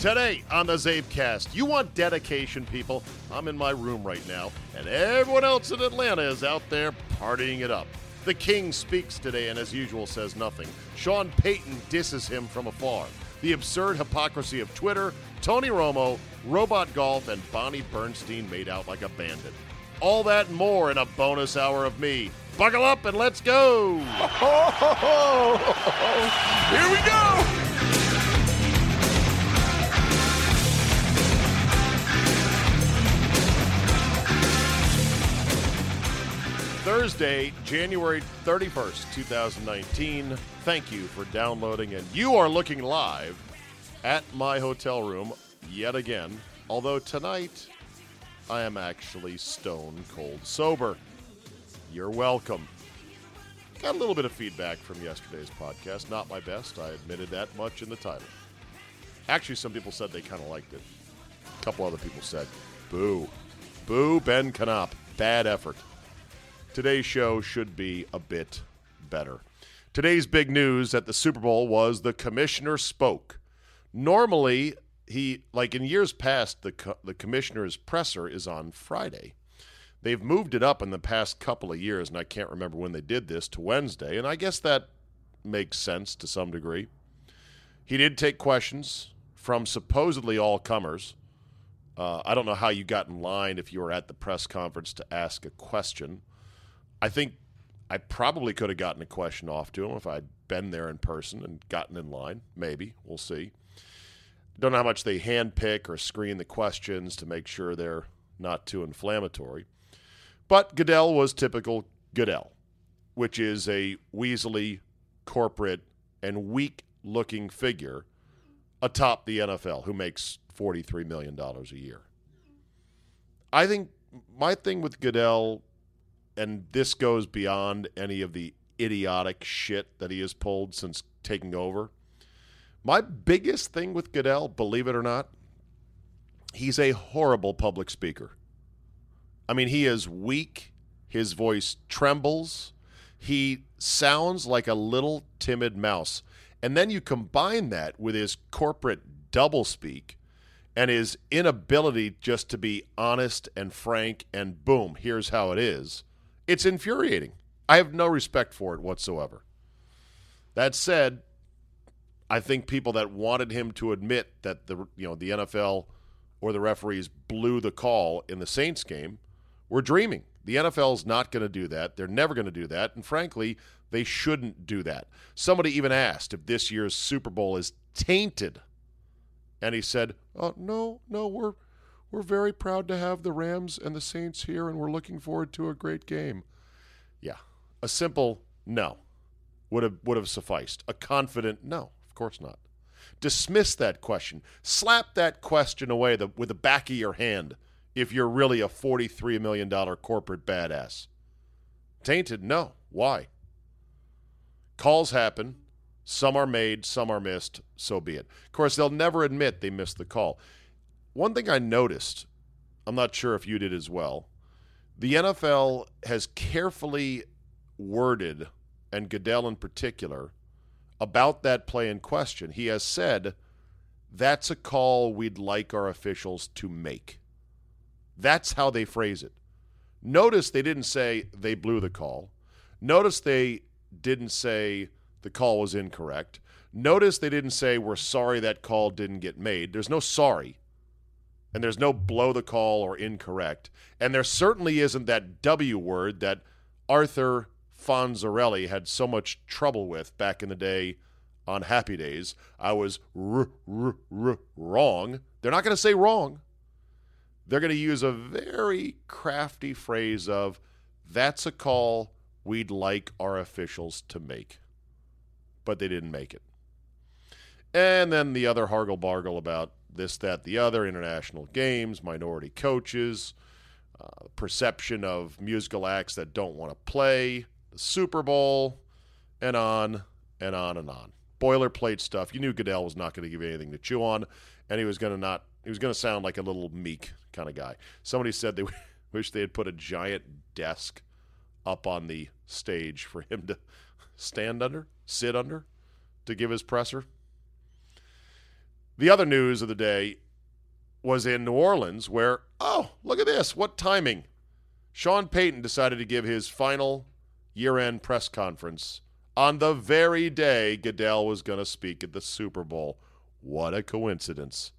Today on the Zabecast, you want dedication, people. I'm in my room right now, and everyone else in Atlanta is out there partying it up. The King speaks today and, as usual, says nothing. Sean Payton disses him from afar. The absurd hypocrisy of Twitter, Tony Romo, Robot Golf, and Bonnie Bernstein made out like a bandit. All that and more in a bonus hour of me. Buckle up and let's go! Here we go! Thursday, January 31st, 2019. Thank you for downloading, and you are looking live at my hotel room yet again. Although tonight, I am actually stone cold sober. You're welcome. Got a little bit of feedback from yesterday's podcast. Not my best. I admitted that much in the title. Actually, some people said they kind of liked it. A couple other people said, boo. Boo, Ben Canop. Bad effort. Today's show should be a bit better. Today's big news at the Super Bowl was the commissioner spoke. Normally, he like in years past the co- the commissioner's presser is on Friday. They've moved it up in the past couple of years and I can't remember when they did this to Wednesday and I guess that makes sense to some degree. He did take questions from supposedly all comers. Uh, I don't know how you got in line if you were at the press conference to ask a question. I think I probably could have gotten a question off to him if I'd been there in person and gotten in line. Maybe. We'll see. Don't know how much they handpick or screen the questions to make sure they're not too inflammatory. But Goodell was typical Goodell, which is a weaselly, corporate, and weak looking figure atop the NFL who makes $43 million a year. I think my thing with Goodell and this goes beyond any of the idiotic shit that he has pulled since taking over. My biggest thing with Goodell, believe it or not, he's a horrible public speaker. I mean, he is weak. His voice trembles. He sounds like a little timid mouse. And then you combine that with his corporate doublespeak and his inability just to be honest and frank and boom, here's how it is. It's infuriating. I have no respect for it whatsoever. That said, I think people that wanted him to admit that the you know the NFL or the referees blew the call in the Saints game were dreaming. The NFL is not going to do that. They're never going to do that, and frankly, they shouldn't do that. Somebody even asked if this year's Super Bowl is tainted, and he said, "Oh no, no, we're we're very proud to have the Rams and the Saints here, and we're looking forward to a great game. Yeah, a simple no would have would have sufficed. A confident no, of course not. Dismiss that question. Slap that question away the, with the back of your hand if you're really a $43 million corporate badass. Tainted? No. Why? Calls happen. Some are made, some are missed. So be it. Of course, they'll never admit they missed the call. One thing I noticed, I'm not sure if you did as well, the NFL has carefully worded, and Goodell in particular, about that play in question. He has said, that's a call we'd like our officials to make. That's how they phrase it. Notice they didn't say they blew the call. Notice they didn't say the call was incorrect. Notice they didn't say we're sorry that call didn't get made. There's no sorry. And there's no blow the call or incorrect. And there certainly isn't that W word that Arthur Fonzarelli had so much trouble with back in the day on Happy Days. I was r- r- r- wrong. They're not going to say wrong. They're going to use a very crafty phrase of that's a call we'd like our officials to make. But they didn't make it. And then the other hargle bargle about this, that, the other, international games, minority coaches, uh, perception of musical acts that don't want to play, the Super Bowl, and on and on and on. Boilerplate stuff. You knew Goodell was not going to give you anything to chew on, and he was going to not. He was going to sound like a little meek kind of guy. Somebody said they wish they had put a giant desk up on the stage for him to stand under, sit under, to give his presser. The other news of the day was in New Orleans, where, oh, look at this. What timing. Sean Payton decided to give his final year end press conference on the very day Goodell was going to speak at the Super Bowl. What a coincidence.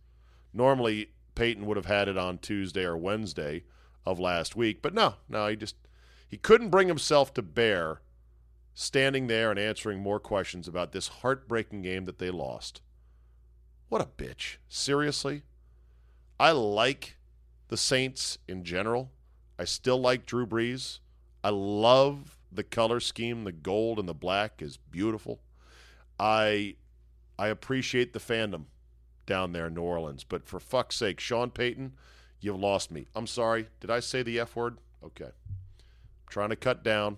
Normally, Payton would have had it on Tuesday or Wednesday of last week, but no, no, he just he couldn't bring himself to bear standing there and answering more questions about this heartbreaking game that they lost. What a bitch. Seriously? I like the Saints in general. I still like Drew Brees. I love the color scheme. The gold and the black is beautiful. I I appreciate the fandom down there in New Orleans. But for fuck's sake, Sean Payton, you've lost me. I'm sorry. Did I say the F word? Okay. I'm trying to cut down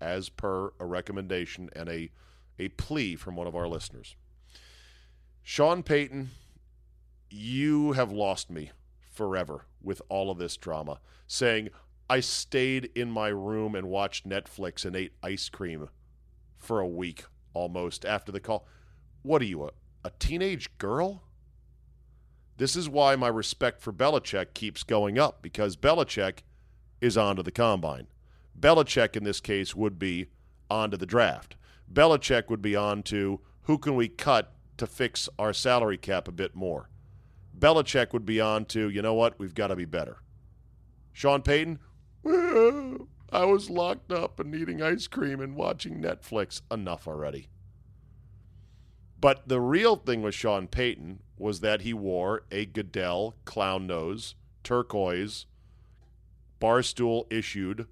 as per a recommendation and a, a plea from one of our listeners. Sean Payton, you have lost me forever with all of this drama, saying, I stayed in my room and watched Netflix and ate ice cream for a week almost after the call. What are you, a, a teenage girl? This is why my respect for Belichick keeps going up because Belichick is on to the combine. Belichick, in this case, would be on to the draft. Belichick would be on to who can we cut to fix our salary cap a bit more. Belichick would be on to, you know what, we've got to be better. Sean Payton, I was locked up and eating ice cream and watching Netflix. Enough already. But the real thing with Sean Payton was that he wore a Goodell clown nose, turquoise, barstool issued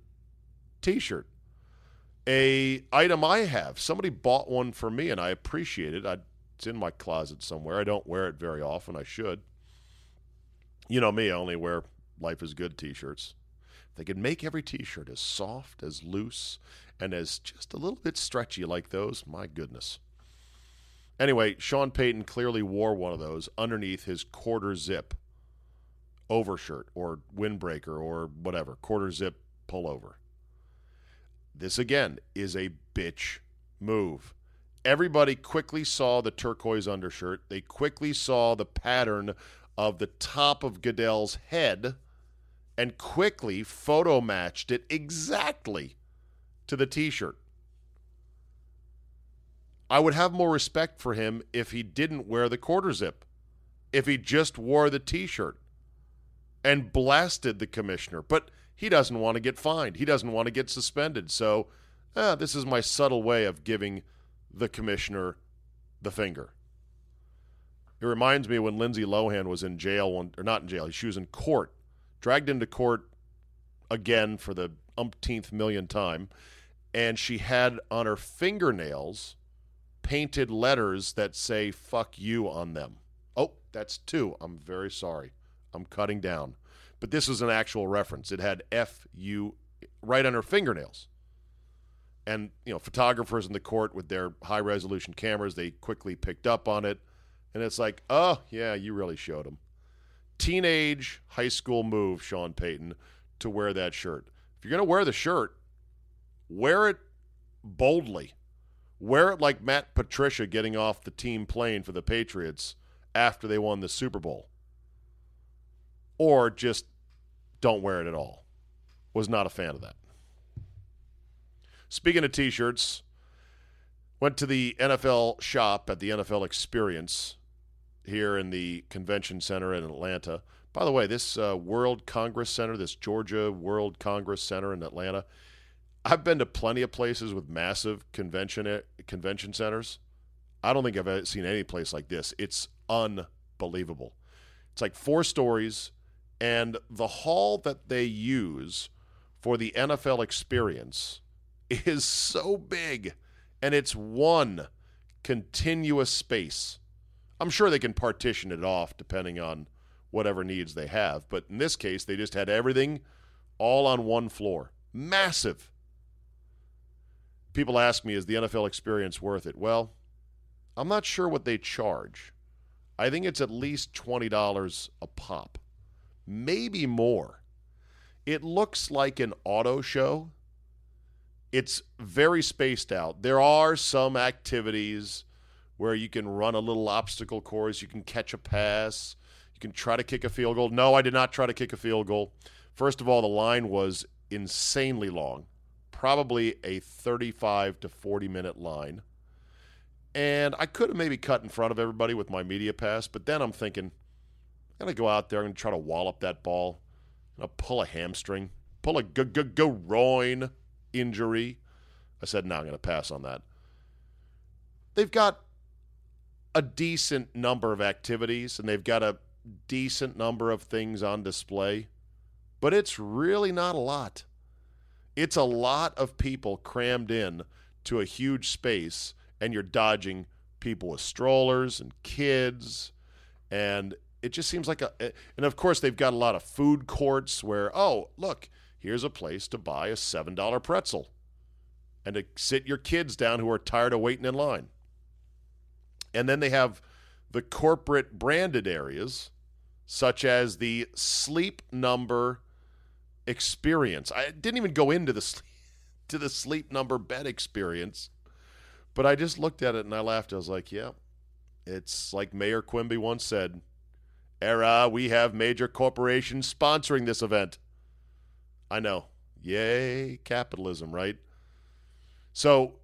t-shirt. A item I have. Somebody bought one for me and I appreciate it. I, it's in my closet somewhere. I don't wear it very often. I should. You know me, I only wear Life is Good t-shirts. They could make every t-shirt as soft, as loose, and as just a little bit stretchy like those, my goodness. Anyway, Sean Payton clearly wore one of those underneath his quarter zip overshirt or windbreaker or whatever, quarter zip pullover. This again is a bitch move. Everybody quickly saw the turquoise undershirt. They quickly saw the pattern of the top of Goodell's head and quickly photo matched it exactly to the t shirt. I would have more respect for him if he didn't wear the quarter zip, if he just wore the t shirt and blasted the commissioner. But he doesn't want to get fined, he doesn't want to get suspended. So, eh, this is my subtle way of giving the commissioner the finger. It reminds me when Lindsay Lohan was in jail, one, or not in jail, she was in court, dragged into court again for the umpteenth million time, and she had on her fingernails painted letters that say fuck you on them. Oh, that's two. I'm very sorry. I'm cutting down. But this is an actual reference. It had F U right on her fingernails. And, you know, photographers in the court with their high resolution cameras, they quickly picked up on it. And it's like, oh, yeah, you really showed them. Teenage high school move, Sean Payton, to wear that shirt. If you're going to wear the shirt, wear it boldly. Wear it like Matt Patricia getting off the team plane for the Patriots after they won the Super Bowl. Or just don't wear it at all. Was not a fan of that. Speaking of T-shirts, went to the NFL shop at the NFL Experience here in the convention center in Atlanta. By the way, this uh, World Congress Center, this Georgia World Congress Center in Atlanta, I've been to plenty of places with massive convention eh, convention centers. I don't think I've seen any place like this. It's unbelievable. It's like four stories, and the hall that they use for the NFL experience is so big, and it's one continuous space. I'm sure they can partition it off depending on whatever needs they have. But in this case, they just had everything all on one floor. Massive. People ask me, is the NFL experience worth it? Well, I'm not sure what they charge. I think it's at least $20 a pop, maybe more. It looks like an auto show. It's very spaced out. There are some activities where you can run a little obstacle course, you can catch a pass, you can try to kick a field goal. No, I did not try to kick a field goal. First of all, the line was insanely long, probably a 35 to 40 minute line. And I could have maybe cut in front of everybody with my media pass, but then I'm thinking, I'm going to go out there and try to wallop that ball. I'm going to pull a hamstring, pull a groin injury. I said, no, I'm going to pass on that. They've got a decent number of activities and they've got a decent number of things on display, but it's really not a lot. It's a lot of people crammed in to a huge space, and you're dodging people with strollers and kids, and it just seems like a. And of course, they've got a lot of food courts where, oh, look, here's a place to buy a $7 pretzel and to sit your kids down who are tired of waiting in line. And then they have the corporate branded areas such as the sleep number experience. I didn't even go into the sleep, to the sleep number bed experience, but I just looked at it and I laughed. I was like, "Yeah, it's like Mayor Quimby once said, era we have major corporations sponsoring this event." I know. Yay, capitalism, right? So,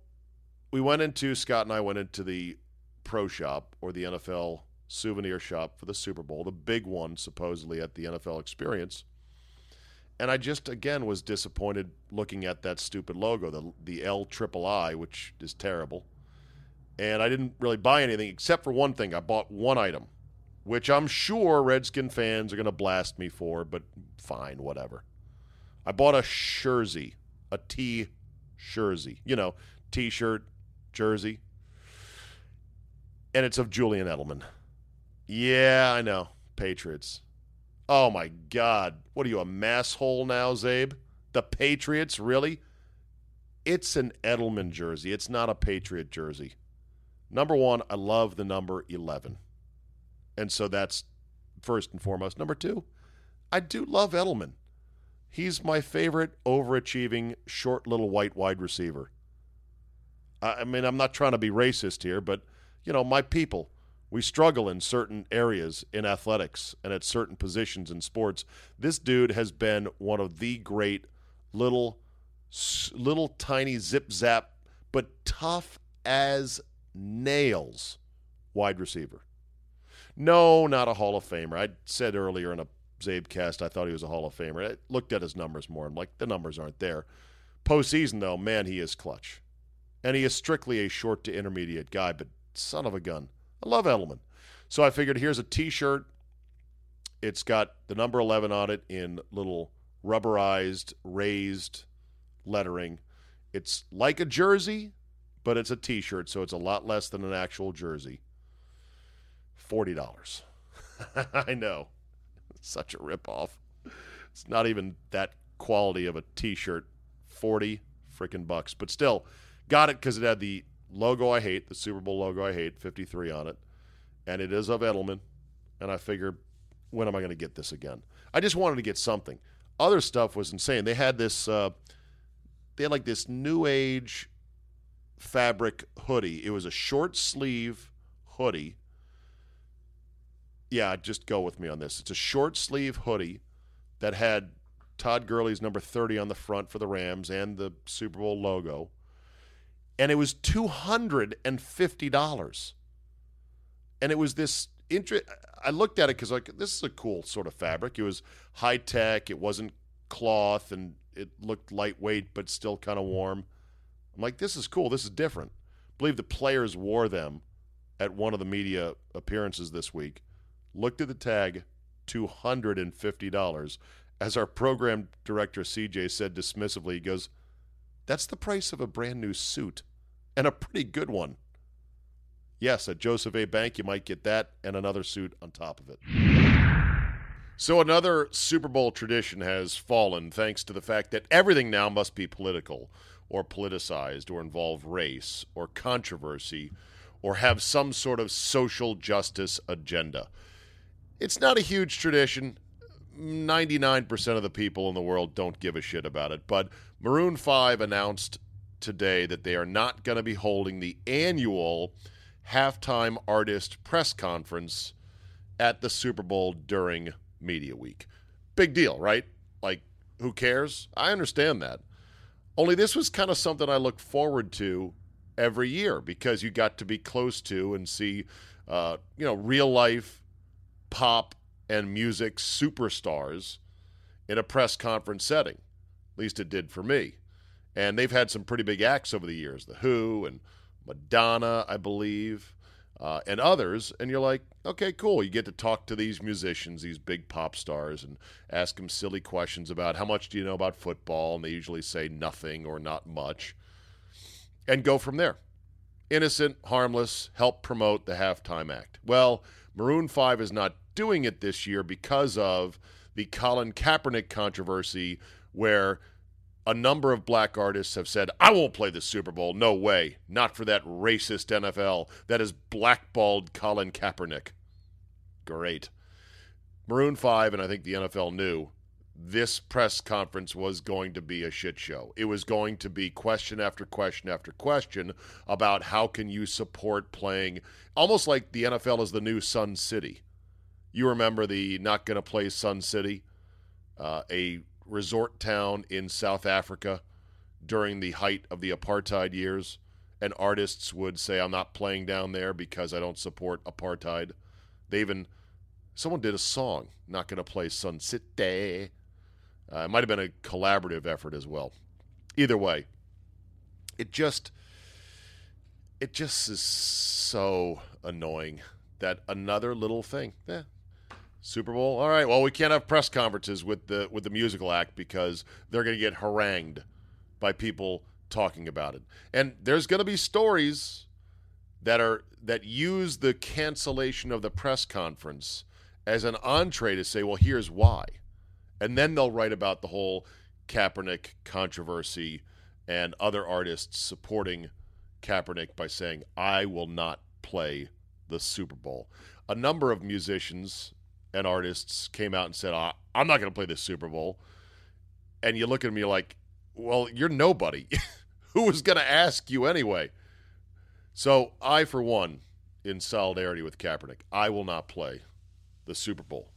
we went into Scott and I went into the pro shop or the NFL souvenir shop for the Super Bowl, the big one supposedly at the NFL experience. And I just again was disappointed looking at that stupid logo, the the L triple I, which is terrible. And I didn't really buy anything except for one thing. I bought one item, which I'm sure Redskin fans are going to blast me for, but fine, whatever. I bought a jersey, a T jersey, you know, T-shirt, jersey, and it's of Julian Edelman. Yeah, I know. Patriots. Oh my God. What are you, a masshole now, Zabe? The Patriots? Really? It's an Edelman jersey. It's not a Patriot jersey. Number one, I love the number 11. And so that's first and foremost. Number two, I do love Edelman. He's my favorite overachieving, short little white wide receiver. I mean, I'm not trying to be racist here, but, you know, my people we struggle in certain areas in athletics and at certain positions in sports. This dude has been one of the great little, little tiny zip zap, but tough as nails wide receiver. No, not a Hall of Famer. I said earlier in a Zabecast I thought he was a Hall of Famer. I looked at his numbers more. I'm like, the numbers aren't there. Postseason, though, man, he is clutch. And he is strictly a short to intermediate guy, but son of a gun. I love Edelman. So I figured here's a t shirt. It's got the number 11 on it in little rubberized, raised lettering. It's like a jersey, but it's a t shirt, so it's a lot less than an actual jersey. $40. I know. Such a ripoff. It's not even that quality of a t shirt. 40 freaking bucks. But still, got it because it had the logo I hate, the Super Bowl logo I hate, 53 on it, and it is of Edelman. And I figured, when am I going to get this again? I just wanted to get something. Other stuff was insane. They had this, uh, they had like this new age fabric hoodie. It was a short sleeve hoodie. Yeah, just go with me on this. It's a short sleeve hoodie that had Todd Gurley's number 30 on the front for the Rams and the Super Bowl logo and it was $250. And it was this interest. I looked at it because like this is a cool sort of fabric. It was high tech. It wasn't cloth, and it looked lightweight but still kind of warm. I'm like, this is cool. This is different. I believe the players wore them at one of the media appearances this week. Looked at the tag, two hundred and fifty dollars. As our program director CJ said dismissively, he goes, "That's the price of a brand new suit, and a pretty good one." Yes, at Joseph A. Bank, you might get that and another suit on top of it. So, another Super Bowl tradition has fallen thanks to the fact that everything now must be political or politicized or involve race or controversy or have some sort of social justice agenda. It's not a huge tradition. 99% of the people in the world don't give a shit about it. But Maroon 5 announced today that they are not going to be holding the annual halftime artist press conference at the Super Bowl during Media Week. Big deal, right? Like, who cares? I understand that. Only this was kind of something I look forward to every year because you got to be close to and see, uh, you know, real life pop and music superstars in a press conference setting. At least it did for me. And they've had some pretty big acts over the years The Who and Madonna, I believe, uh, and others. And you're like, okay, cool. You get to talk to these musicians, these big pop stars, and ask them silly questions about how much do you know about football? And they usually say nothing or not much. And go from there. Innocent, harmless, help promote the halftime act. Well, Maroon 5 is not doing it this year because of the Colin Kaepernick controversy, where a number of black artists have said, I won't play the Super Bowl. No way. Not for that racist NFL that has blackballed Colin Kaepernick. Great. Maroon 5, and I think the NFL knew this press conference was going to be a shit show. It was going to be question after question after question about how can you support playing almost like the NFL is the new Sun City. You remember the not going to play Sun City, uh, a resort town in South Africa during the height of the apartheid years, and artists would say, I'm not playing down there because I don't support apartheid. They even, someone did a song, not to play Sun City. Uh, it might have been a collaborative effort as well. Either way, it just, it just is so annoying that another little thing, eh, Super Bowl. All right. Well, we can't have press conferences with the with the musical act because they're going to get harangued by people talking about it. And there's going to be stories that are that use the cancellation of the press conference as an entree to say, "Well, here's why." And then they'll write about the whole Kaepernick controversy and other artists supporting Kaepernick by saying, "I will not play the Super Bowl." A number of musicians and artists came out and said, I'm not going to play this Super Bowl. And you look at me like, well, you're nobody. Who was going to ask you anyway? So I, for one, in solidarity with Kaepernick, I will not play the Super Bowl.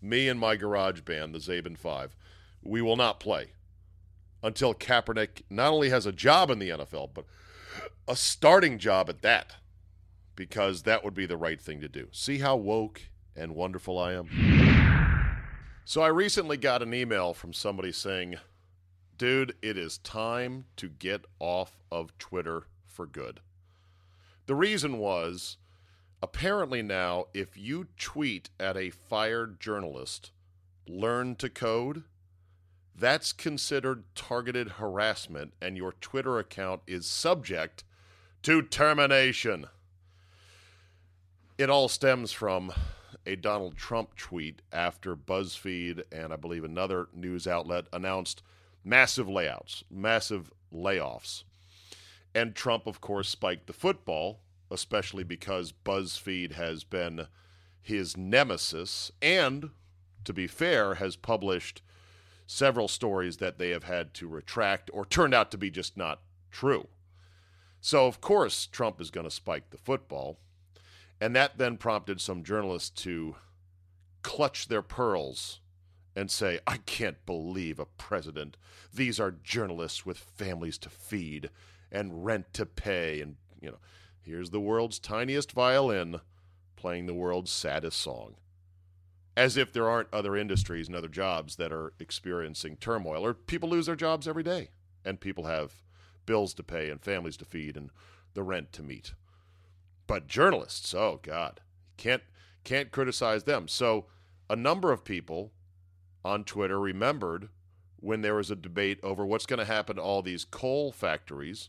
Me and my garage band, the Zabin Five, we will not play until Kaepernick not only has a job in the NFL, but a starting job at that, because that would be the right thing to do. See how woke and wonderful I am? So I recently got an email from somebody saying, Dude, it is time to get off of Twitter for good. The reason was apparently now, if you tweet at a fired journalist, learn to code, that's considered targeted harassment, and your Twitter account is subject to termination. It all stems from a Donald Trump tweet after BuzzFeed and I believe another news outlet announced massive layouts, massive layoffs. And Trump, of course, spiked the football, especially because BuzzFeed has been his nemesis and, to be fair, has published several stories that they have had to retract or turned out to be just not true. So, of course, Trump is going to spike the football. And that then prompted some journalists to clutch their pearls and say, I can't believe a president. These are journalists with families to feed. and rent to pay and you know here's the world's tiniest violin playing the world's saddest song as if there aren't other industries and other jobs that are experiencing turmoil or people lose their jobs every day and people have bills to pay and families to feed and the rent to meet but journalists oh god can't can't criticize them so a number of people on Twitter remembered when there was a debate over what's going to happen to all these coal factories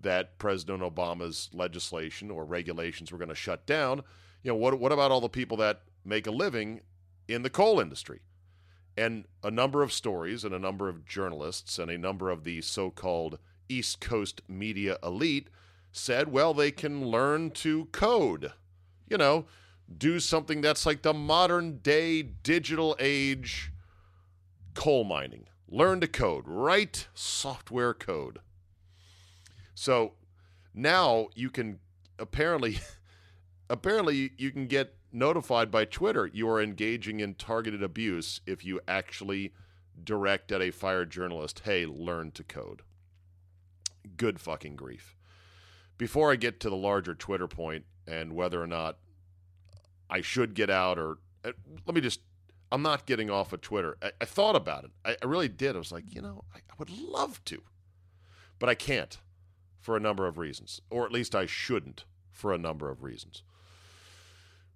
that President Obama's legislation or regulations were going to shut down. You know, what what about all the people that make a living in the coal industry? And a number of stories and a number of journalists and a number of the so-called East Coast media elite said, well, they can learn to code. You know, do something that's like the modern day digital age coal mining. Learn to code, write software code. So now you can apparently apparently you can get notified by Twitter you are engaging in targeted abuse if you actually direct at a fired journalist, "Hey, learn to code." Good fucking grief. Before I get to the larger Twitter point and whether or not I should get out or uh, let me just I'm not getting off of Twitter. I, I thought about it. I, I, really did. I was like, you know, I, I would love to, but I can't for a number of reasons, or at least I shouldn't for a number of reasons.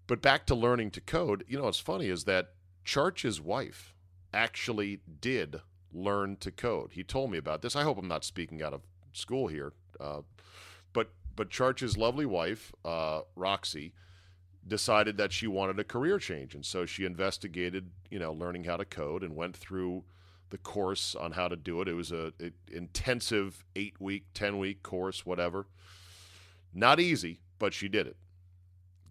But back to learning to code, you know what's funny is that Church's wife actually did learn to code. He told me about this. I hope I'm not speaking out of school here, uh, but but Charch's lovely wife, uh, Roxy, decided that she wanted a career change, and so she investigated, you know, learning how to code and went through the course on how to do it. It was a, a intensive eight week, ten week course, whatever. Not easy, but she did it.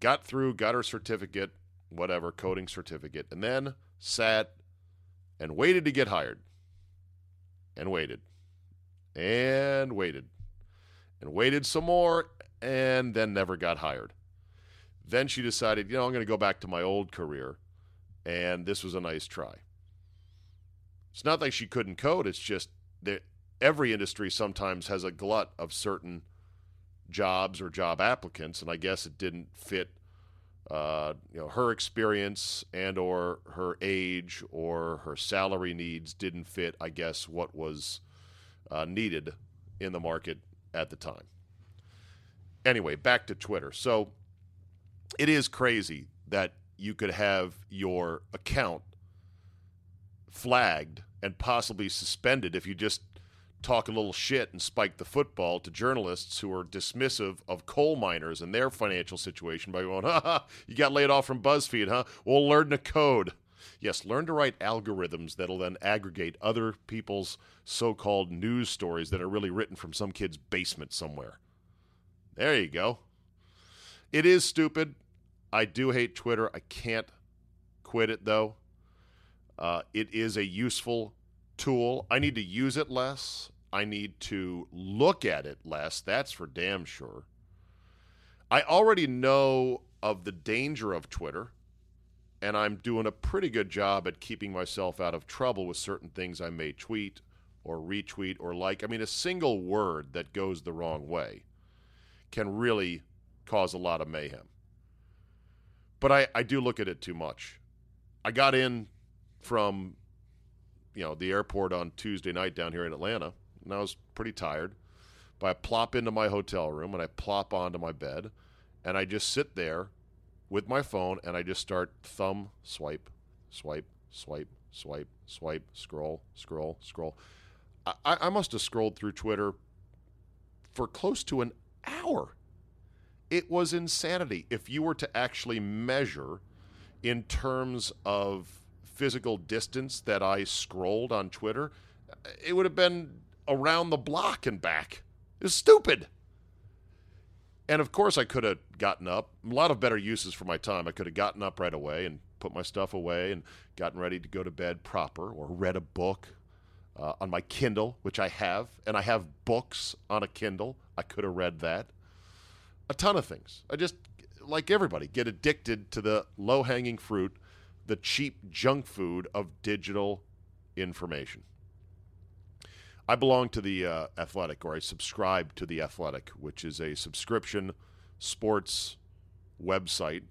Got through, got her certificate, whatever, coding certificate, and then sat and waited to get hired. And waited. And waited. And waited some more and then never got hired. Then she decided, you know, I'm going to go back to my old career, and this was a nice try. It's not like she couldn't code, it's just that every industry sometimes has a glut of certain jobs or job applicants, and I guess it didn't fit. Uh, you know her experience and or her age or her salary needs didn't fit i guess what was uh, needed in the market at the time anyway back to twitter so it is crazy that you could have your account flagged and possibly suspended if you just talk a little shit and spike the football to journalists who are dismissive of coal miners and their financial situation by going, ha ha, you got laid off from BuzzFeed, huh? Well, learn to code. Yes, learn to write algorithms that'll then aggregate other people's so called news stories that are really written from some kid's basement somewhere. There you go. It is stupid. I do hate Twitter. I can't quit it though. Uh, it is a useful tool. I need to use it less. I need to look at it less. That's for damn sure. I already know of the danger of Twitter, and I'm doing a pretty good job at keeping myself out of trouble with certain things I may tweet or retweet or like. I mean, a single word that goes the wrong way can really cause a lot of mayhem. But I, I do look at it too much. I got in from you know the airport on Tuesday night down here in Atlanta, and I was pretty tired. But I plop into my hotel room and I plop onto my bed, and I just sit there with my phone and I just start thumb swipe, swipe, swipe, swipe, swipe, scroll, scroll, scroll. I, I must have scrolled through Twitter for close to an hour. It was insanity. If you were to actually measure in terms of physical distance that I scrolled on Twitter, it would have been around the block and back. It was stupid. And of course, I could have gotten up. A lot of better uses for my time. I could have gotten up right away and put my stuff away and gotten ready to go to bed proper or read a book uh, on my Kindle, which I have. And I have books on a Kindle. I could have read that a ton of things. I just, like everybody, get addicted to the low hanging fruit, the cheap junk food of digital information. I belong to the uh, Athletic, or I subscribe to the Athletic, which is a subscription sports website.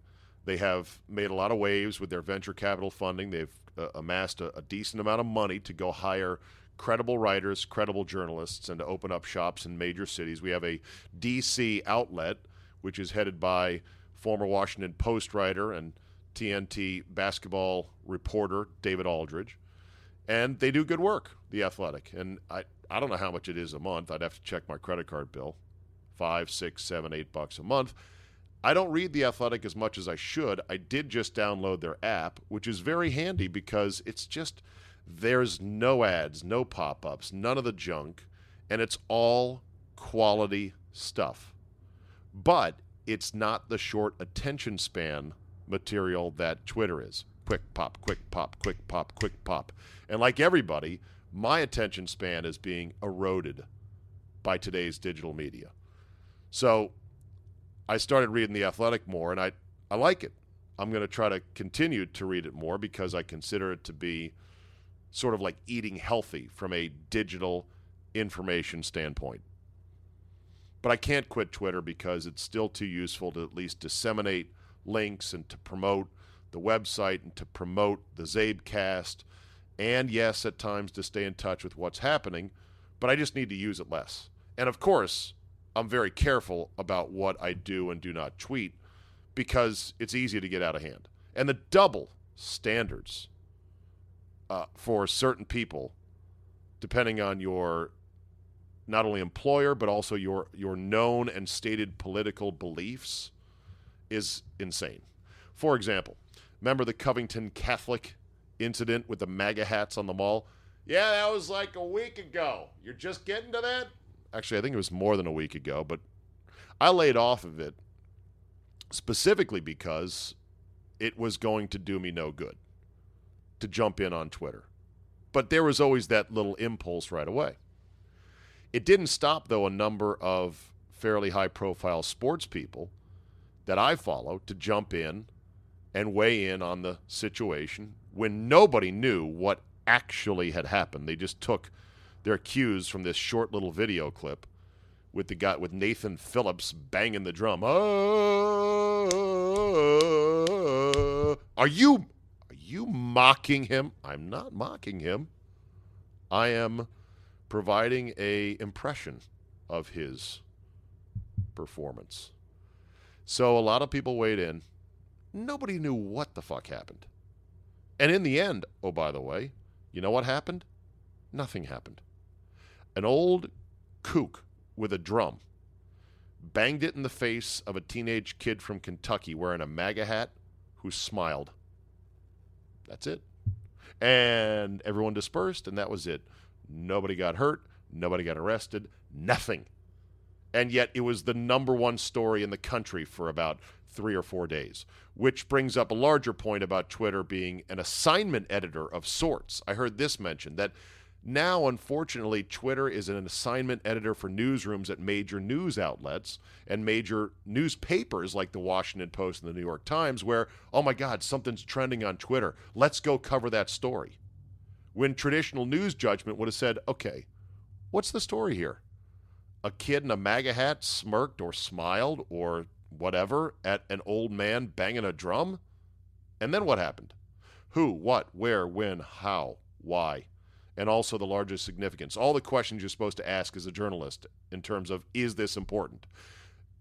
They have made a lot of waves with their venture capital funding. They've uh, amassed a, a decent amount of money to go hire credible writers, credible journalists, and to open up shops in major cities. We have a DC outlet, which is headed by former Washington Post writer and TNT basketball reporter David Aldridge. And they do good work, The Athletic. And I, I don't know how much it is a month. I'd have to check my credit card bill five, six, seven, eight bucks a month. I don't read The Athletic as much as I should. I did just download their app, which is very handy because it's just there's no ads, no pop ups, none of the junk, and it's all quality stuff. But it's not the short attention span material that Twitter is. Quick pop, quick pop, quick pop, quick pop. And like everybody, my attention span is being eroded by today's digital media. So I started reading The Athletic more, and I, I like it. I'm going to try to continue to read it more because I consider it to be sort of like eating healthy from a digital information standpoint. But I can't quit Twitter because it's still too useful to at least disseminate links and to promote the website and to promote the Zabecast. And yes, at times to stay in touch with what's happening, but I just need to use it less. And of course, I'm very careful about what I do and do not tweet because it's easy to get out of hand. And the double standards uh, for certain people, depending on your not only employer but also your your known and stated political beliefs, is insane. For example, remember the Covington Catholic incident with the MAGA hats on the mall? Yeah, that was like a week ago. You're just getting to that? Actually, I think it was more than a week ago, but I laid off of it specifically because it was going to do me no good to jump in on Twitter. But there was always that little impulse right away. It didn't stop, though, a number of fairly high profile sports people that I follow to jump in and weigh in on the situation when nobody knew what actually had happened. They just took their cues from this short little video clip with the guy with Nathan Phillips banging the drum. Oh, are you are you mocking him? I'm not mocking him. I am providing a impression of his performance. So a lot of people weighed in. Nobody knew what the fuck happened. And in the end, oh, by the way, you know what happened? Nothing happened. An old kook with a drum banged it in the face of a teenage kid from Kentucky wearing a MAGA hat who smiled. That's it. And everyone dispersed, and that was it. Nobody got hurt. Nobody got arrested. Nothing and yet it was the number one story in the country for about three or four days, which brings up a larger point about Twitter being an assignment editor of sorts. I heard this mentioned that now, unfortunately, Twitter is an assignment editor for newsrooms at major news outlets and major newspapers like the Washington Post and the New York Times, where, oh my God, something's trending on Twitter. Let's go cover that story. When traditional news judgment would have said, okay, what's the story here? a kid in a MAGA hat smirked or smiled or whatever at an old man banging a drum? And then what happened? Who, what, where, when, how, why? And also the largest significance. All the questions you're supposed to ask as a journalist in terms of is this important?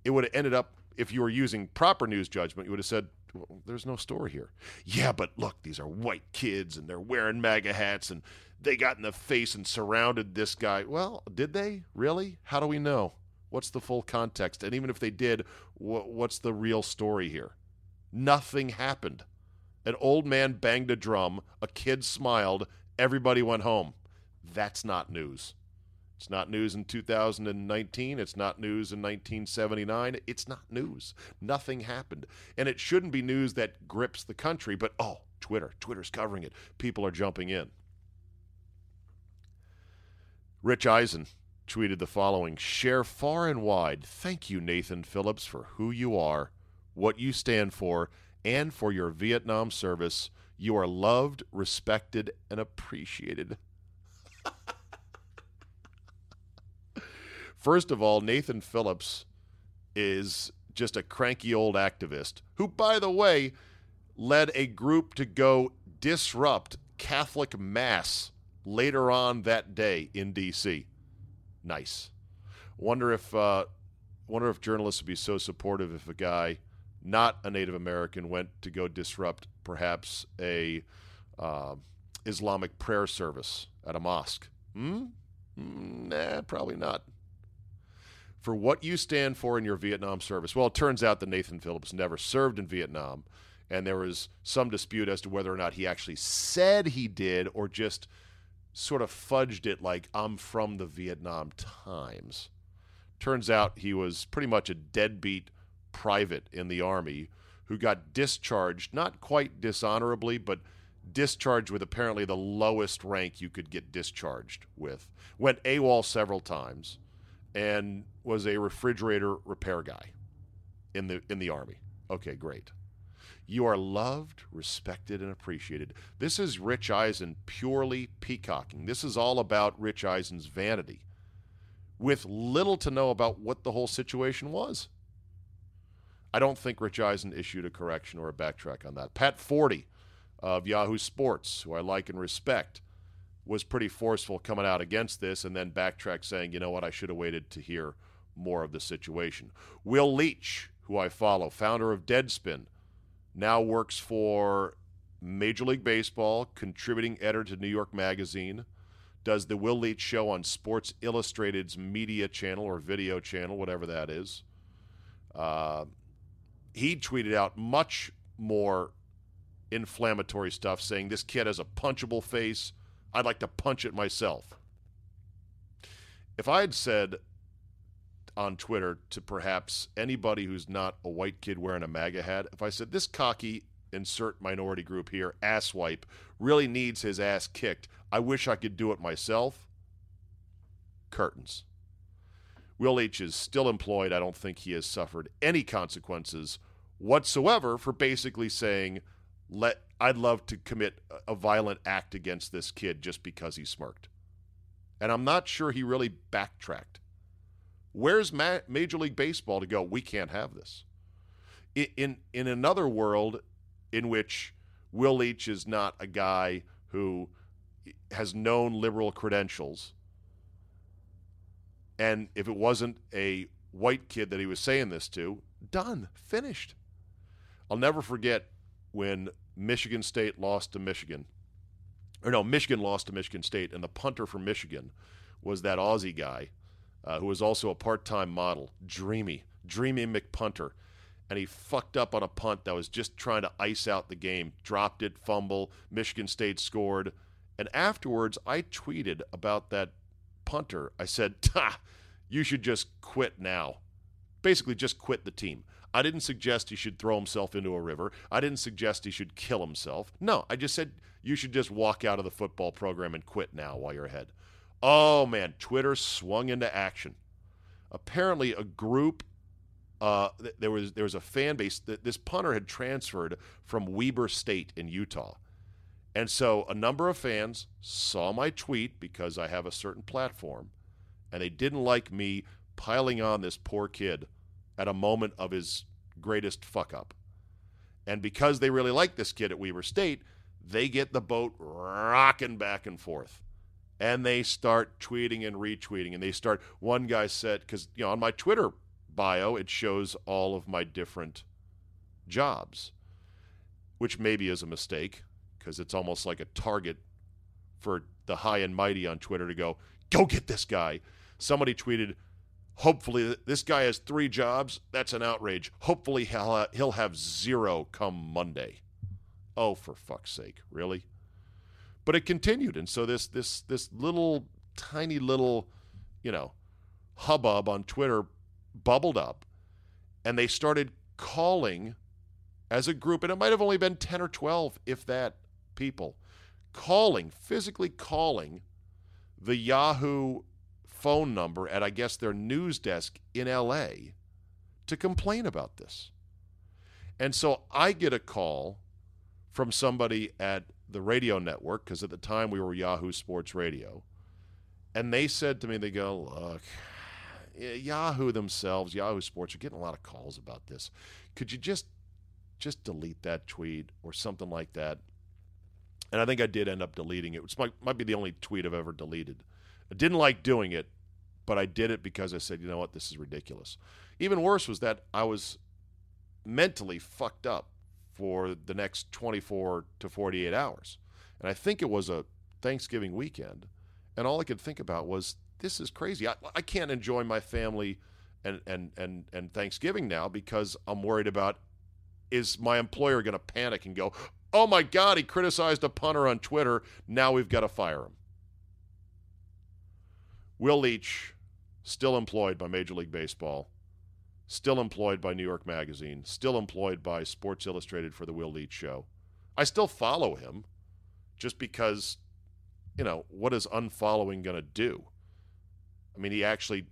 It would have ended up, if you were using proper news judgment, you would have said, well, there's no story here. Yeah, but look, these are white kids and they're wearing MAGA hats and they got in the face and surrounded this guy. Well, did they really? How do we know? What's the full context? And even if they did, wh- what's the real story here? Nothing happened. An old man banged a drum, a kid smiled, everybody went home. That's not news. It's not news in 2019. It's not news in 1979. It's not news. Nothing happened. And it shouldn't be news that grips the country, but oh, Twitter. Twitter's covering it. People are jumping in. Rich Eisen tweeted the following Share far and wide. Thank you, Nathan Phillips, for who you are, what you stand for, and for your Vietnam service. You are loved, respected, and appreciated. First of all, Nathan Phillips is just a cranky old activist who, by the way, led a group to go disrupt Catholic Mass later on that day in D.C. Nice. Wonder if uh, wonder if journalists would be so supportive if a guy not a Native American went to go disrupt perhaps a uh, Islamic prayer service at a mosque. Hmm? Nah, probably not. For what you stand for in your Vietnam service. Well, it turns out that Nathan Phillips never served in Vietnam, and there was some dispute as to whether or not he actually said he did or just sort of fudged it like I'm from the Vietnam Times. Turns out he was pretty much a deadbeat private in the Army who got discharged, not quite dishonorably, but discharged with apparently the lowest rank you could get discharged with. Went AWOL several times and was a refrigerator repair guy in the in the army. Okay, great. You are loved, respected, and appreciated. This is Rich Eisen purely peacocking. This is all about Rich Eisen's vanity with little to know about what the whole situation was. I don't think Rich Eisen issued a correction or a backtrack on that. Pat Forde of Yahoo Sports, who I like and respect, was pretty forceful coming out against this and then backtracked saying, you know what, I should have waited to hear more of the situation. Will Leitch, who I follow, founder of Deadspin, now works for Major League Baseball, contributing editor to New York Magazine, does the Will Leitch show on Sports Illustrated's media channel or video channel, whatever that is. Uh, he tweeted out much more inflammatory stuff saying this kid has a punchable face. I'd like to punch it myself. If I had said on Twitter to perhaps anybody who's not a white kid wearing a MAGA hat, if I said this cocky insert minority group here, asswipe, really needs his ass kicked, I wish I could do it myself. Curtains. Will H is still employed. I don't think he has suffered any consequences whatsoever for basically saying, "Let I'd love to commit a violent act against this kid just because he smirked." And I'm not sure he really backtracked. Where's Ma- Major League Baseball to go? We can't have this. In, in in another world in which Will Leitch is not a guy who has known liberal credentials and if it wasn't a white kid that he was saying this to, done, finished. I'll never forget when Michigan State lost to Michigan. Or no, Michigan lost to Michigan State, and the punter from Michigan was that Aussie guy uh, who was also a part time model, Dreamy, Dreamy McPunter. And he fucked up on a punt that was just trying to ice out the game, dropped it, fumble. Michigan State scored. And afterwards, I tweeted about that punter. I said, you should just quit now. Basically, just quit the team. I didn't suggest he should throw himself into a river. I didn't suggest he should kill himself. No, I just said you should just walk out of the football program and quit now while you're ahead. Oh, man, Twitter swung into action. Apparently, a group uh, there was there was a fan base that this punter had transferred from Weber State in Utah. And so a number of fans saw my tweet because I have a certain platform, and they didn't like me piling on this poor kid at a moment of his greatest fuck up. And because they really like this kid at Weber State, they get the boat rocking back and forth. And they start tweeting and retweeting. And they start, one guy said, because, you know, on my Twitter bio, it shows all of my different jobs, which maybe is a mistake because it's almost like a target for the high and mighty on Twitter to go, go get this guy. Somebody tweeted, hopefully this guy has three jobs. That's an outrage. Hopefully he'll, he'll have zero come Monday. Oh, for fuck's sake, really? But it continued, and so this this this little tiny little, you know, hubbub on Twitter bubbled up, and they started calling as a group, and it might have only been ten or twelve, if that, people calling, physically calling the Yahoo phone number at, I guess, their news desk in LA to complain about this. And so I get a call from somebody at the radio network, because at the time we were Yahoo Sports Radio. And they said to me, they go, look, Yahoo themselves, Yahoo Sports are getting a lot of calls about this. Could you just just delete that tweet or something like that? And I think I did end up deleting it. It might, might be the only tweet I've ever deleted. I didn't like doing it, but I did it because I said, you know what, this is ridiculous. Even worse was that I was mentally fucked up for the next 24 to 48 hours. And I think it was a Thanksgiving weekend. And all I could think about was, this is crazy. I, I can't enjoy my family and, and, and, and Thanksgiving now because I'm worried about is my employer going to panic and go, oh my God, he criticized a punter on Twitter. Now we've got to fire him. Will Leitch, still employed by Major League Baseball, still employed by New York Magazine, still employed by Sports Illustrated for the Will Leitch Show. I still follow him just because, you know, what is unfollowing going to do? I mean, he actually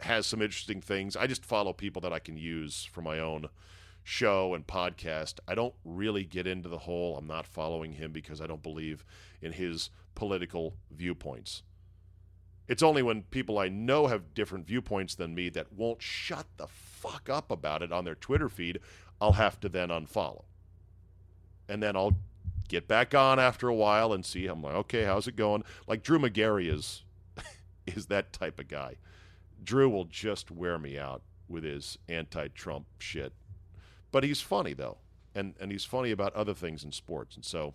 has some interesting things. I just follow people that I can use for my own show and podcast. I don't really get into the whole I'm not following him because I don't believe in his political viewpoints. It's only when people I know have different viewpoints than me that won't shut the fuck up about it on their Twitter feed, I'll have to then unfollow. And then I'll get back on after a while and see. I'm like, okay, how's it going? Like Drew Magary is is that type of guy. Drew will just wear me out with his anti-Trump shit. But he's funny though. And and he's funny about other things in sports. And so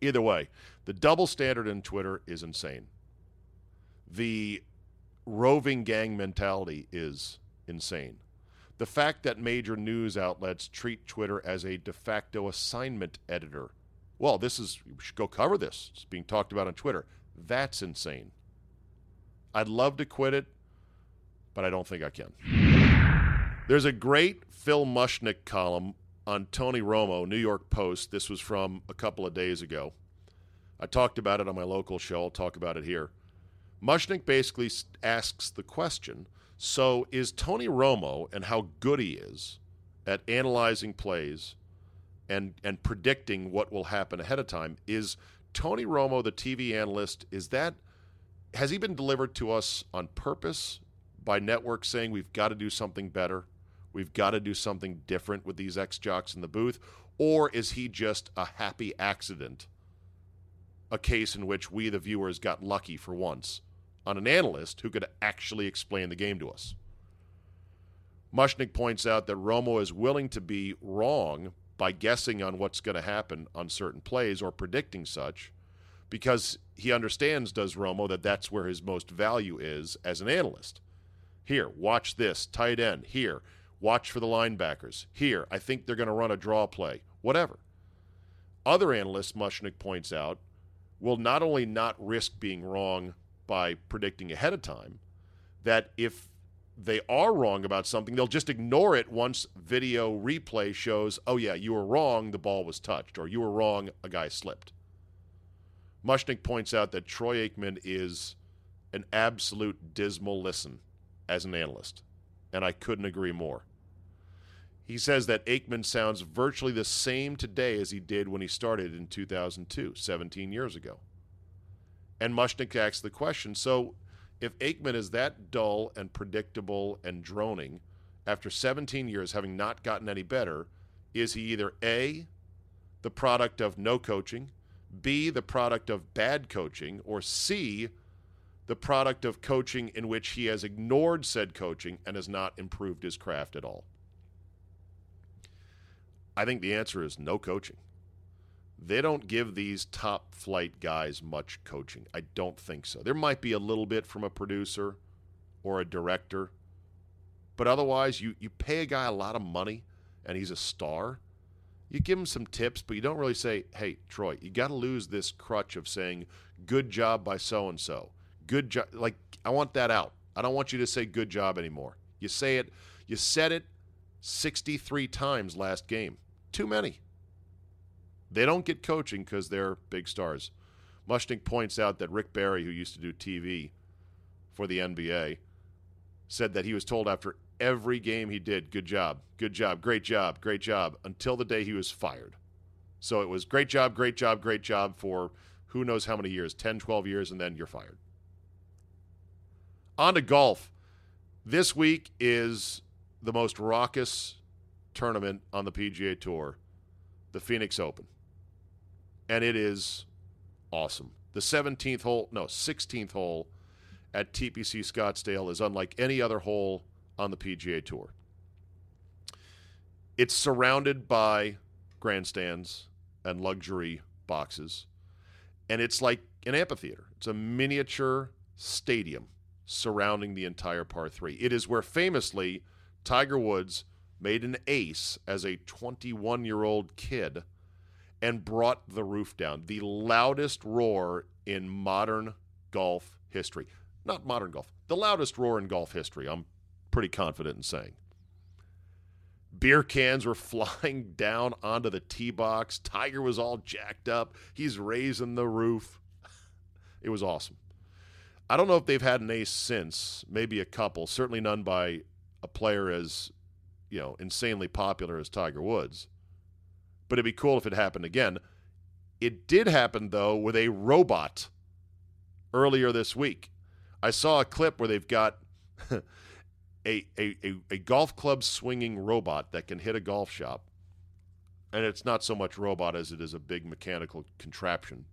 either way, the double standard in Twitter is insane the roving gang mentality is insane. The fact that major news outlets treat Twitter as a de facto assignment editor. Well, this is, we should go cover this. It's being talked about on Twitter. That's insane. I'd love to quit it, but I don't think I can. There's a great Phil Mushnick column on Tony Romo, New York Post. This was from a couple of days ago. I talked about it on my local show. I'll talk about it here. Mushnick basically asks the question so is Tony Romo and how good he is at analyzing plays and, and predicting what will happen ahead of time? Is Tony Romo, the TV analyst, is that has he been delivered to us on purpose by networks saying we've got to do something better? We've got to do something different with these ex jocks in the booth? Or is he just a happy accident? A case in which we, the viewers, got lucky for once on an analyst who could actually explain the game to us. Mushnick points out that Romo is willing to be wrong by guessing on what's going to happen on certain plays or predicting such because he understands, does Romo, that that's where his most value is as an analyst. Here, watch this, tight end. Here, watch for the linebackers. Here, I think they're going to run a draw play. Whatever. Other analysts, Mushnick points out, will not only not risk being wrong by predicting ahead of time that if they are wrong about something, they'll just ignore it once video replay shows, oh, yeah, you were wrong, the ball was touched, or you were wrong, a guy slipped. Mushnick points out that Troy Aikman is an absolute dismal listen as an analyst, and I couldn't agree more. He says that Aikman sounds virtually the same today as he did when he started in 2002, 17 years ago. And Mushnick asks the question so if Aikman is that dull and predictable and droning after 17 years having not gotten any better, is he either A, the product of no coaching, B, the product of bad coaching, or C, the product of coaching in which he has ignored said coaching and has not improved his craft at all? I think the answer is no coaching they don't give these top flight guys much coaching. I don't think so. There might be a little bit from a producer or a director, but otherwise, you, you pay a guy a lot of money and he's a star. You give him some tips, but you don't really say, hey, Troy, you got to lose this crutch of saying, good job by so and so. Good job. Like, I want that out. I don't want you to say good job anymore. You say it, you said it 63 times last game. Too many. They don't get coaching because they're big stars. Mushnick points out that Rick Barry, who used to do TV for the NBA, said that he was told after every game he did, good job, good job, great job, great job, until the day he was fired. So it was great job, great job, great job for who knows how many years 10, 12 years, and then you're fired. On to golf. This week is the most raucous tournament on the PGA Tour, the Phoenix Open. And it is awesome. The 17th hole, no, 16th hole at TPC Scottsdale is unlike any other hole on the PGA Tour. It's surrounded by grandstands and luxury boxes, and it's like an amphitheater. It's a miniature stadium surrounding the entire par three. It is where famously Tiger Woods made an ace as a 21 year old kid and brought the roof down. The loudest roar in modern golf history. Not modern golf, the loudest roar in golf history, I'm pretty confident in saying. Beer cans were flying down onto the tee box. Tiger was all jacked up. He's raising the roof. It was awesome. I don't know if they've had an ace since, maybe a couple, certainly none by a player as, you know, insanely popular as Tiger Woods. But it'd be cool if it happened again. It did happen though with a robot earlier this week. I saw a clip where they've got a, a, a, a golf club swinging robot that can hit a golf shop. And it's not so much robot as it is a big mechanical contraption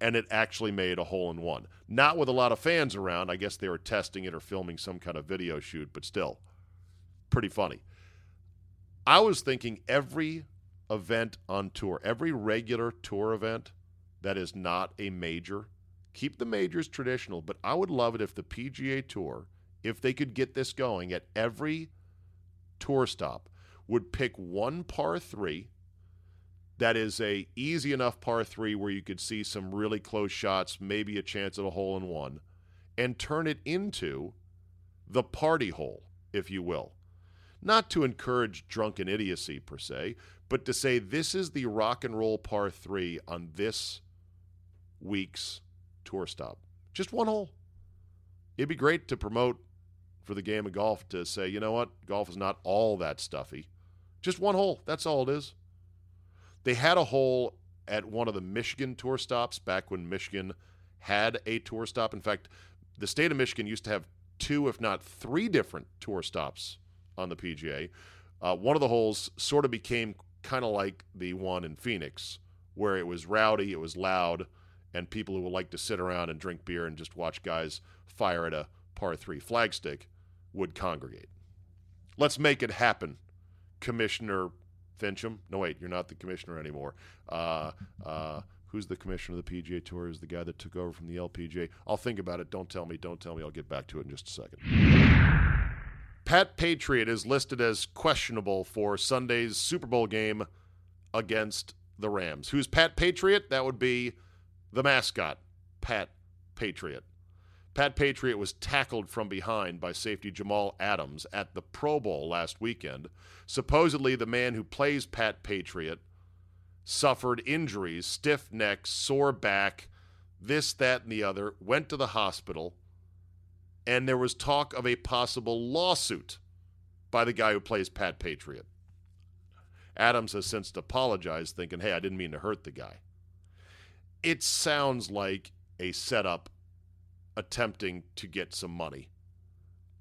and it actually made a hole in one. Not with a lot of fans around. I guess they were testing it or filming some kind of video shoot, but still, pretty funny. I was thinking every event on tour, every regular tour event that is not a major, keep the majors traditional, but I would love it if the PGA Tour, if they could get this going at every tour stop, would pick one par three that is a easy enough par three where you could see some really close shots, maybe a chance at a hole in one, and turn it into the party hole, if you will. Not to encourage drunken idiocy per se, but to say this is the rock and roll par three on this week's tour stop. Just one hole. It'd be great to promote for the game of golf to say, you know what, golf is not all that stuffy. Just one hole. That's all it is. They had a hole at one of the Michigan tour stops back when Michigan had a tour stop. In fact, the state of Michigan used to have two, if not three different tour stops on the PGA. Uh, one of the holes sort of became kind of like the one in Phoenix, where it was rowdy, it was loud, and people who would like to sit around and drink beer and just watch guys fire at a par three flagstick would congregate. Let's make it happen, Commissioner Finchem. No, wait, you're not the commissioner anymore. Uh, uh, who's the commissioner of the PGA Tour? Is the guy that took over from the LPGA? I'll think about it. Don't tell me. Don't tell me. I'll get back to it in just a second. Pat Patriot is listed as questionable for Sunday's Super Bowl game against the Rams. Who's Pat Patriot? That would be the mascot, Pat Patriot. Pat Patriot was tackled from behind by safety Jamal Adams at the Pro Bowl last weekend. Supposedly, the man who plays Pat Patriot suffered injuries, stiff neck, sore back, this, that, and the other, went to the hospital, and there was talk of a possible lawsuit by the guy who plays Pat Patriot. Adams has since apologized, thinking, hey, I didn't mean to hurt the guy. It sounds like a setup attempting to get some money.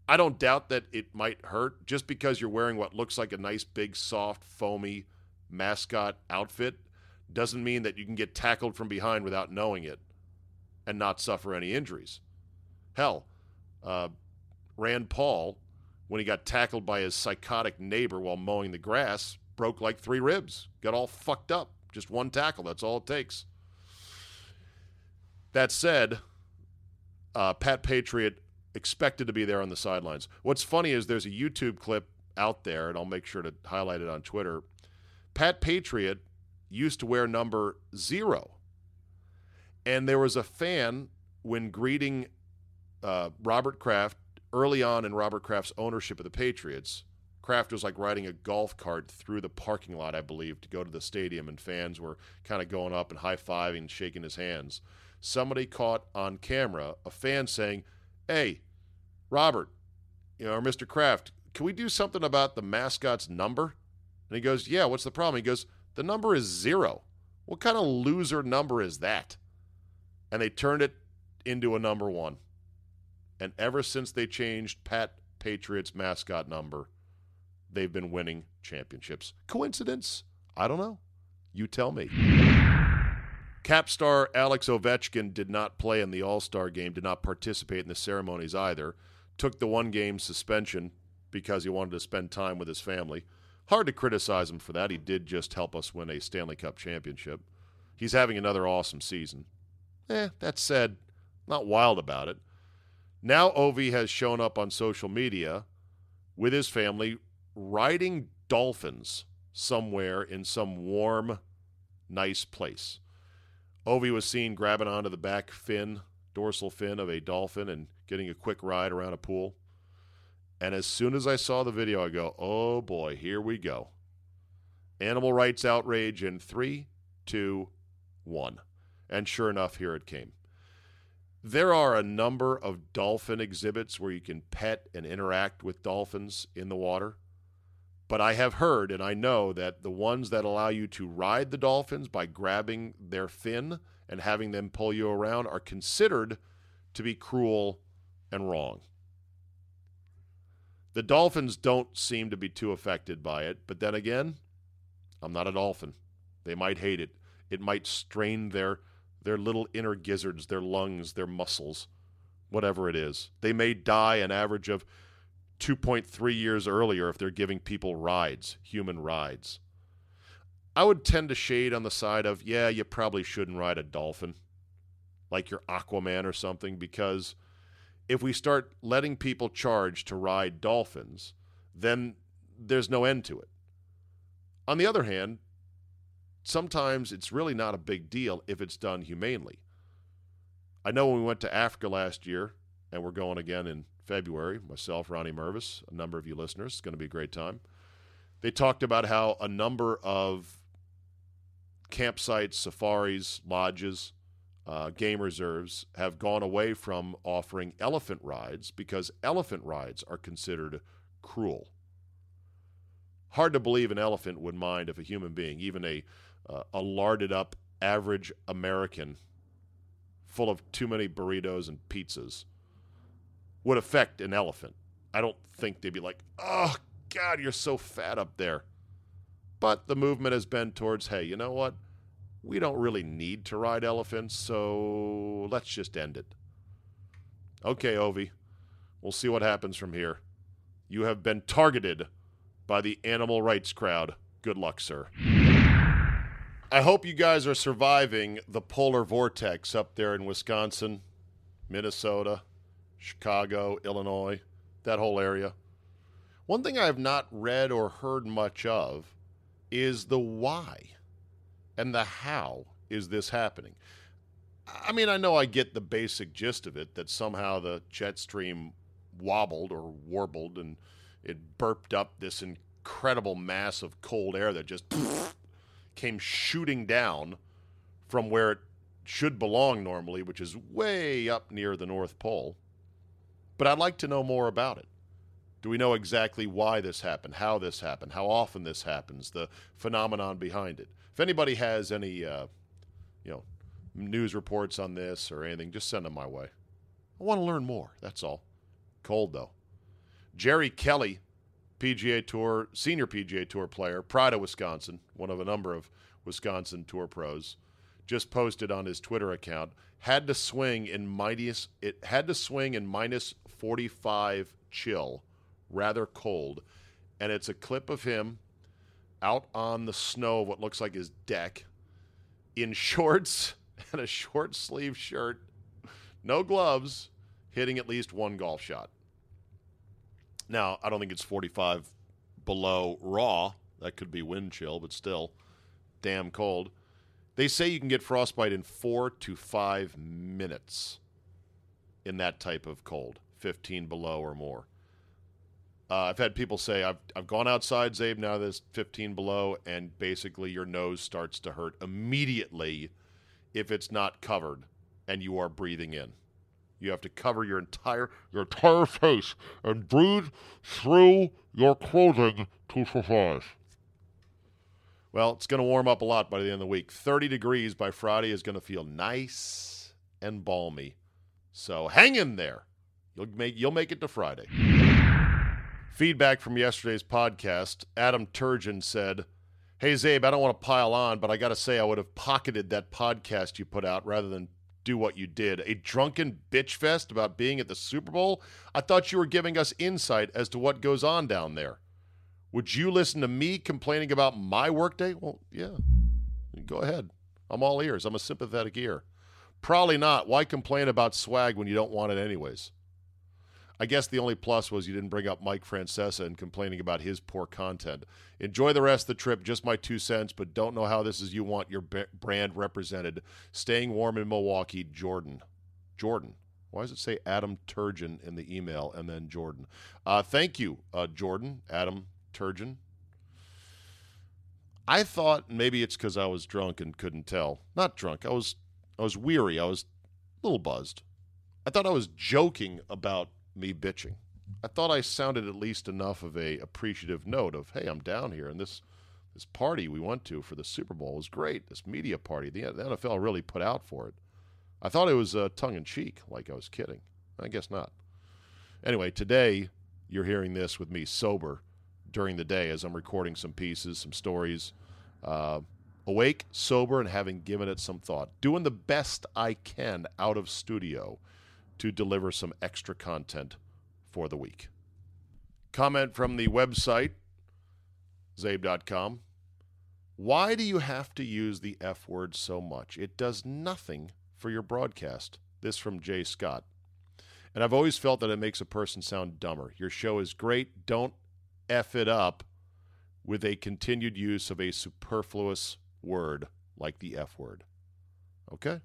I don't doubt that it might hurt just because you're wearing what looks like a nice, big, soft, foamy mascot outfit doesn't mean that you can get tackled from behind without knowing it and not suffer any injuries. Hell, uh, Rand Paul, when he got tackled by his psychotic neighbor while mowing the grass, broke like three ribs, got all fucked up. Just one tackle, that's all it takes. That said, uh, Pat Patriot expected to be there on the sidelines. What's funny is there's a YouTube clip out there, and I'll make sure to highlight it on Twitter. Pat Patriot used to wear number zero. And there was a fan when greeting uh, Robert Kraft early on in Robert Kraft's ownership of the Patriots. Kraft was like riding a golf cart through the parking lot, I believe, to go to the stadium, and fans were kind of going up and high fiving and shaking his hands somebody caught on camera a fan saying, "Hey, Robert, you know, or Mr. Kraft, can we do something about the mascot's number?" And he goes, "Yeah, what's the problem?" He goes, "The number is zero. What kind of loser number is that?" And they turned it into a number one. And ever since they changed Pat Patriots mascot number, they've been winning championships. Coincidence? I don't know. You tell me. Cap star Alex Ovechkin did not play in the All Star game, did not participate in the ceremonies either. Took the one game suspension because he wanted to spend time with his family. Hard to criticize him for that. He did just help us win a Stanley Cup championship. He's having another awesome season. Eh, that said, not wild about it. Now Ovi has shown up on social media with his family riding dolphins somewhere in some warm, nice place. Ovi was seen grabbing onto the back fin, dorsal fin of a dolphin and getting a quick ride around a pool. And as soon as I saw the video, I go, oh boy, here we go. Animal rights outrage in three, two, one. And sure enough, here it came. There are a number of dolphin exhibits where you can pet and interact with dolphins in the water. But I have heard and I know that the ones that allow you to ride the dolphins by grabbing their fin and having them pull you around are considered to be cruel and wrong. The dolphins don't seem to be too affected by it, but then again, I'm not a dolphin. They might hate it. It might strain their their little inner gizzards, their lungs, their muscles, whatever it is. They may die an average of 2.3 years earlier if they're giving people rides, human rides. I would tend to shade on the side of, yeah, you probably shouldn't ride a dolphin, like your Aquaman or something, because if we start letting people charge to ride dolphins, then there's no end to it. On the other hand, sometimes it's really not a big deal if it's done humanely. I know when we went to Africa last year, and we're going again in February, myself, Ronnie Mervis, a number of you listeners, it's going to be a great time. They talked about how a number of campsites, safaris, lodges, uh, game reserves have gone away from offering elephant rides because elephant rides are considered cruel. Hard to believe an elephant would mind if a human being, even a uh, a larded up average American full of too many burritos and pizzas would affect an elephant. I don't think they'd be like, oh, God, you're so fat up there. But the movement has been towards, hey, you know what? We don't really need to ride elephants, so let's just end it. Okay, Ovi, we'll see what happens from here. You have been targeted by the animal rights crowd. Good luck, sir. I hope you guys are surviving the polar vortex up there in Wisconsin, Minnesota, Chicago, Illinois, that whole area. One thing I have not read or heard much of is the why and the how is this happening. I mean, I know I get the basic gist of it that somehow the jet stream wobbled or warbled and it burped up this incredible mass of cold air that just came shooting down from where it should belong normally, which is way up near the North Pole. But I'd like to know more about it. Do we know exactly why this happened, how this happened, how often this happens, the phenomenon behind it? If anybody has any, uh, you know, news reports on this or anything, just send them my way. I want to learn more. That's all. Cold though. Jerry Kelly, PGA Tour senior PGA Tour player, Pride of Wisconsin, one of a number of Wisconsin Tour pros, just posted on his Twitter account had to swing in minus it had to swing in minus 45 chill, rather cold, and it's a clip of him out on the snow of what looks like his deck in shorts and a short sleeve shirt, no gloves, hitting at least one golf shot. Now, I don't think it's 45 below raw. That could be wind chill, but still damn cold. They say you can get frostbite in four to five minutes in that type of cold, 15 below or more. Uh, I've had people say, I've, I've gone outside, Czabe, now there's 15 below, and basically your nose starts to hurt immediately if it's not covered and you are breathing in. You have to cover your entire your entire face and breathe through your clothing to survive. Well, it's going to warm up a lot by the end of the week. 30 degrees by Friday is going to feel nice and balmy. So hang in there. You'll make you'll make it to Friday. Feedback from yesterday's podcast Adam Turgeon said, Hey, Czabe, I don't want to pile on, but I got to say, I would have pocketed that podcast you put out rather than do what you did. A drunken bitch fest about being at the Super Bowl? I thought you were giving us insight as to what goes on down there. Would you listen to me complaining about my workday? Well, yeah. Go ahead. I'm all ears. I'm a sympathetic ear. Probably not. Why complain about swag when you don't want it anyways? I guess the only plus was you didn't bring up Mike Francesa and complaining about his poor content. Enjoy the rest of the trip. Just my two cents, but don't know how this is you want your brand represented. Staying warm in Milwaukee, Jordan. Jordan. Why does it say Adam Turgeon in the email and then Jordan? Uh, thank you, uh, Jordan, Adam Turgeon. I thought maybe it's because I was drunk and couldn't tell. Not drunk. I was I was weary. I was a little buzzed. I thought I was joking about me bitching. I thought I sounded at least enough of a appreciative note of, hey, I'm down here, and this this party we went to for the Super Bowl was great. This media party, the, the NFL really put out for it. I thought it was uh, tongue in cheek, like I was kidding. I guess not. Anyway, today you're hearing this with me sober during the day as I'm recording some pieces, some stories. Uh, awake, sober, and having given it some thought. Doing the best I can out of studio to deliver some extra content for the week. Comment from the website, czabe.com. Why do you have to use the F word so much? It does nothing for your broadcast. This from Jay Scott. And I've always felt that it makes a person sound dumber. Your show is great. Don't F it up with a continued use of a superfluous word like the F word. Okay?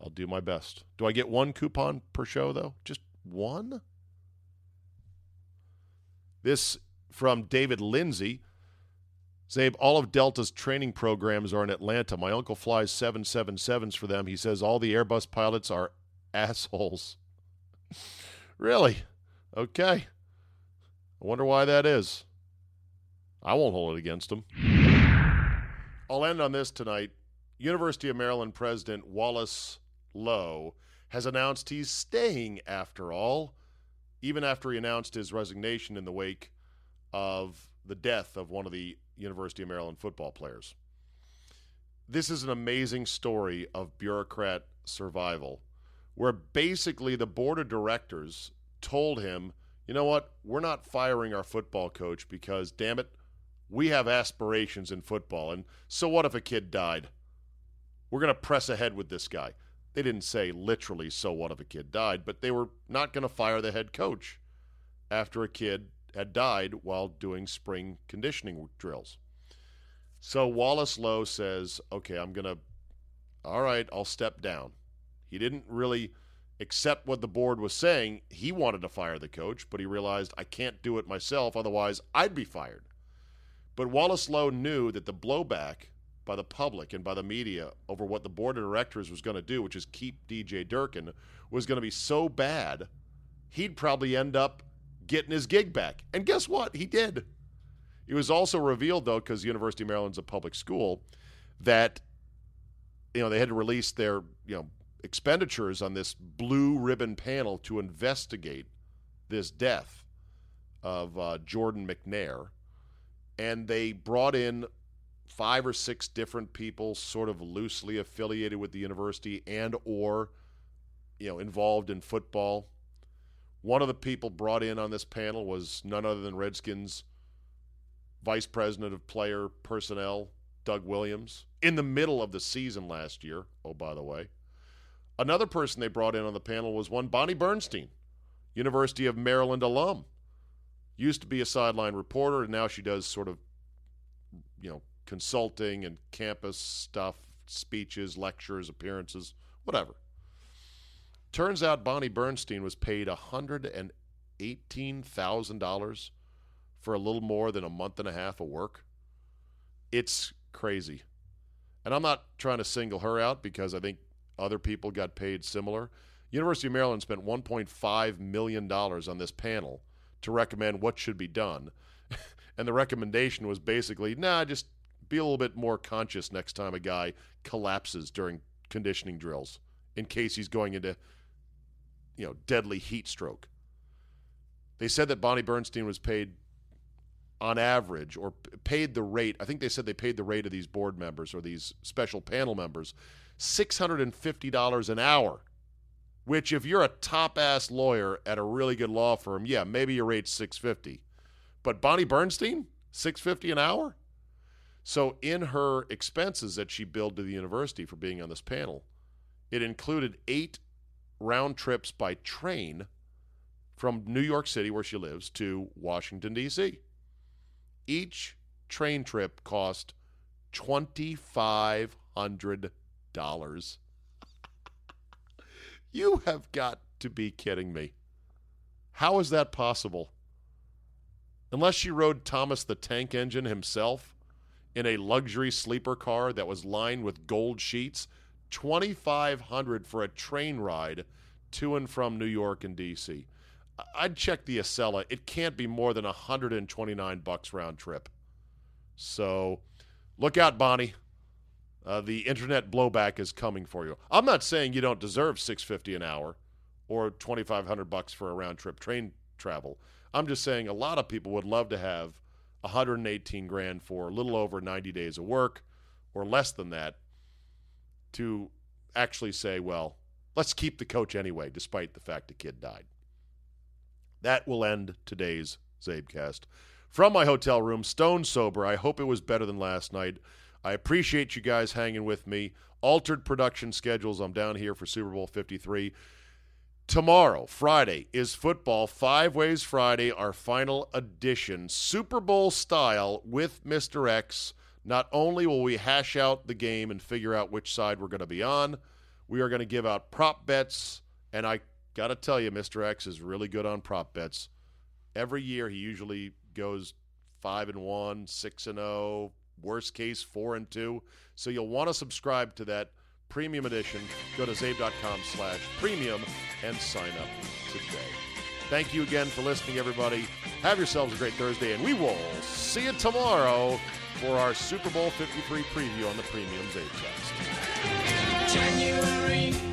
I'll do my best. Do I get one coupon per show, though? Just one? This from David Lindsay. Czabe, all of Delta's training programs are in Atlanta. My uncle flies 777s for them. He says all the Airbus pilots are assholes. really? Okay. I wonder why that is. I won't hold it against them. I'll end on this tonight. University of Maryland President Wallace Loh has announced he's staying after all, even after he announced his resignation in the wake of the death of one of the University of Maryland football players. This is an amazing story of bureaucrat survival, where basically the board of directors told him, you know what, we're not firing our football coach because, damn it, we have aspirations in football. And so what if a kid died? We're going to press ahead with this guy. They didn't say literally, so what if a kid died, but they were not going to fire the head coach after a kid had died while doing spring conditioning drills. So Wallace Loh says, okay, I'm going to, all right, I'll step down. He didn't really accept what the board was saying. He wanted to fire the coach, but he realized I can't do it myself, otherwise, I'd be fired. But Wallace Loh knew that the blowback by the public and by the media over what the board of directors was going to do, which is keep DJ Durkin, was going to be so bad, he'd probably end up getting his gig back. And guess what? He did. It was also revealed, though, because University of Maryland's a public school, that you know they had to release their you know expenditures on this blue ribbon panel to investigate this death of uh, Jordan McNair and they brought in five or six different people sort of loosely affiliated with the university and or you know involved in football. One of the people brought in on this panel was none other than redskins vice president of player personnel doug williams. In the middle of the season last year oh by the way another person they brought in on the panel was one bonnie bernstein university of maryland alum. Used to be a sideline reporter, and now she does sort of, you know, consulting and campus stuff, speeches, lectures, appearances, whatever. Turns out Bonnie Bernstein was paid $118,000 for a little more than a month and a half of work. It's crazy. And I'm not trying to single her out because I think other people got paid similar. University of Maryland spent $1.5 million on this panel to recommend what should be done. and the recommendation was basically, nah, just be a little bit more conscious next time a guy collapses during conditioning drills in case he's going into, you know, deadly heat stroke. They said that Bonnie Bernstein was paid on average or paid the rate. I think they said they paid the rate of these board members or these special panel members $650 an hour. Which if you're a top ass lawyer at a really good law firm, yeah, maybe your rate's 650. But Bonnie Bernstein, 650 an hour? So in her expenses that she billed to the university for being on this panel, it included 8 round trips by train from New York City, where she lives, to Washington, D.C. Each train trip cost $2,500. you have got to be kidding me. How is that possible? Unless she rode Thomas the Tank Engine himself in a luxury sleeper car that was lined with gold sheets, 2500 for a train ride to and from New York and DC. I'd check the Acela. It can't be more than 129 bucks round trip. So look out, Bonnie. Uh, the internet blowback is coming for you. I'm not saying you don't deserve 650 an hour or 2500 bucks for a round trip train travel. I'm just saying a lot of people would love to have 118 grand for a little over 90 days of work or less than that to actually say, well, let's keep the coach anyway, despite the fact the kid died. That will end today's Czabecast. From my hotel room, stone sober. I hope it was better than last night. I appreciate you guys hanging with me. Altered production schedules. I'm down here for Super Bowl 53. Tomorrow, Friday, is football. Five Ways Friday, our final edition, Super Bowl style with Mr. X. Not only will we hash out the game and figure out which side we're going to be on, we are going to give out prop bets. And I got to tell you, Mr. X is really good on prop bets. Every year, he usually goes five and one, six and zero, oh, worst case four and two. So you'll want to subscribe to that premium edition. Go to czabe.com slash premium and sign up today. Thank you again for listening, everybody. Have yourselves a great Thursday, and we will see you tomorrow for our Super Bowl 53 preview on the Premium Czabecast. January.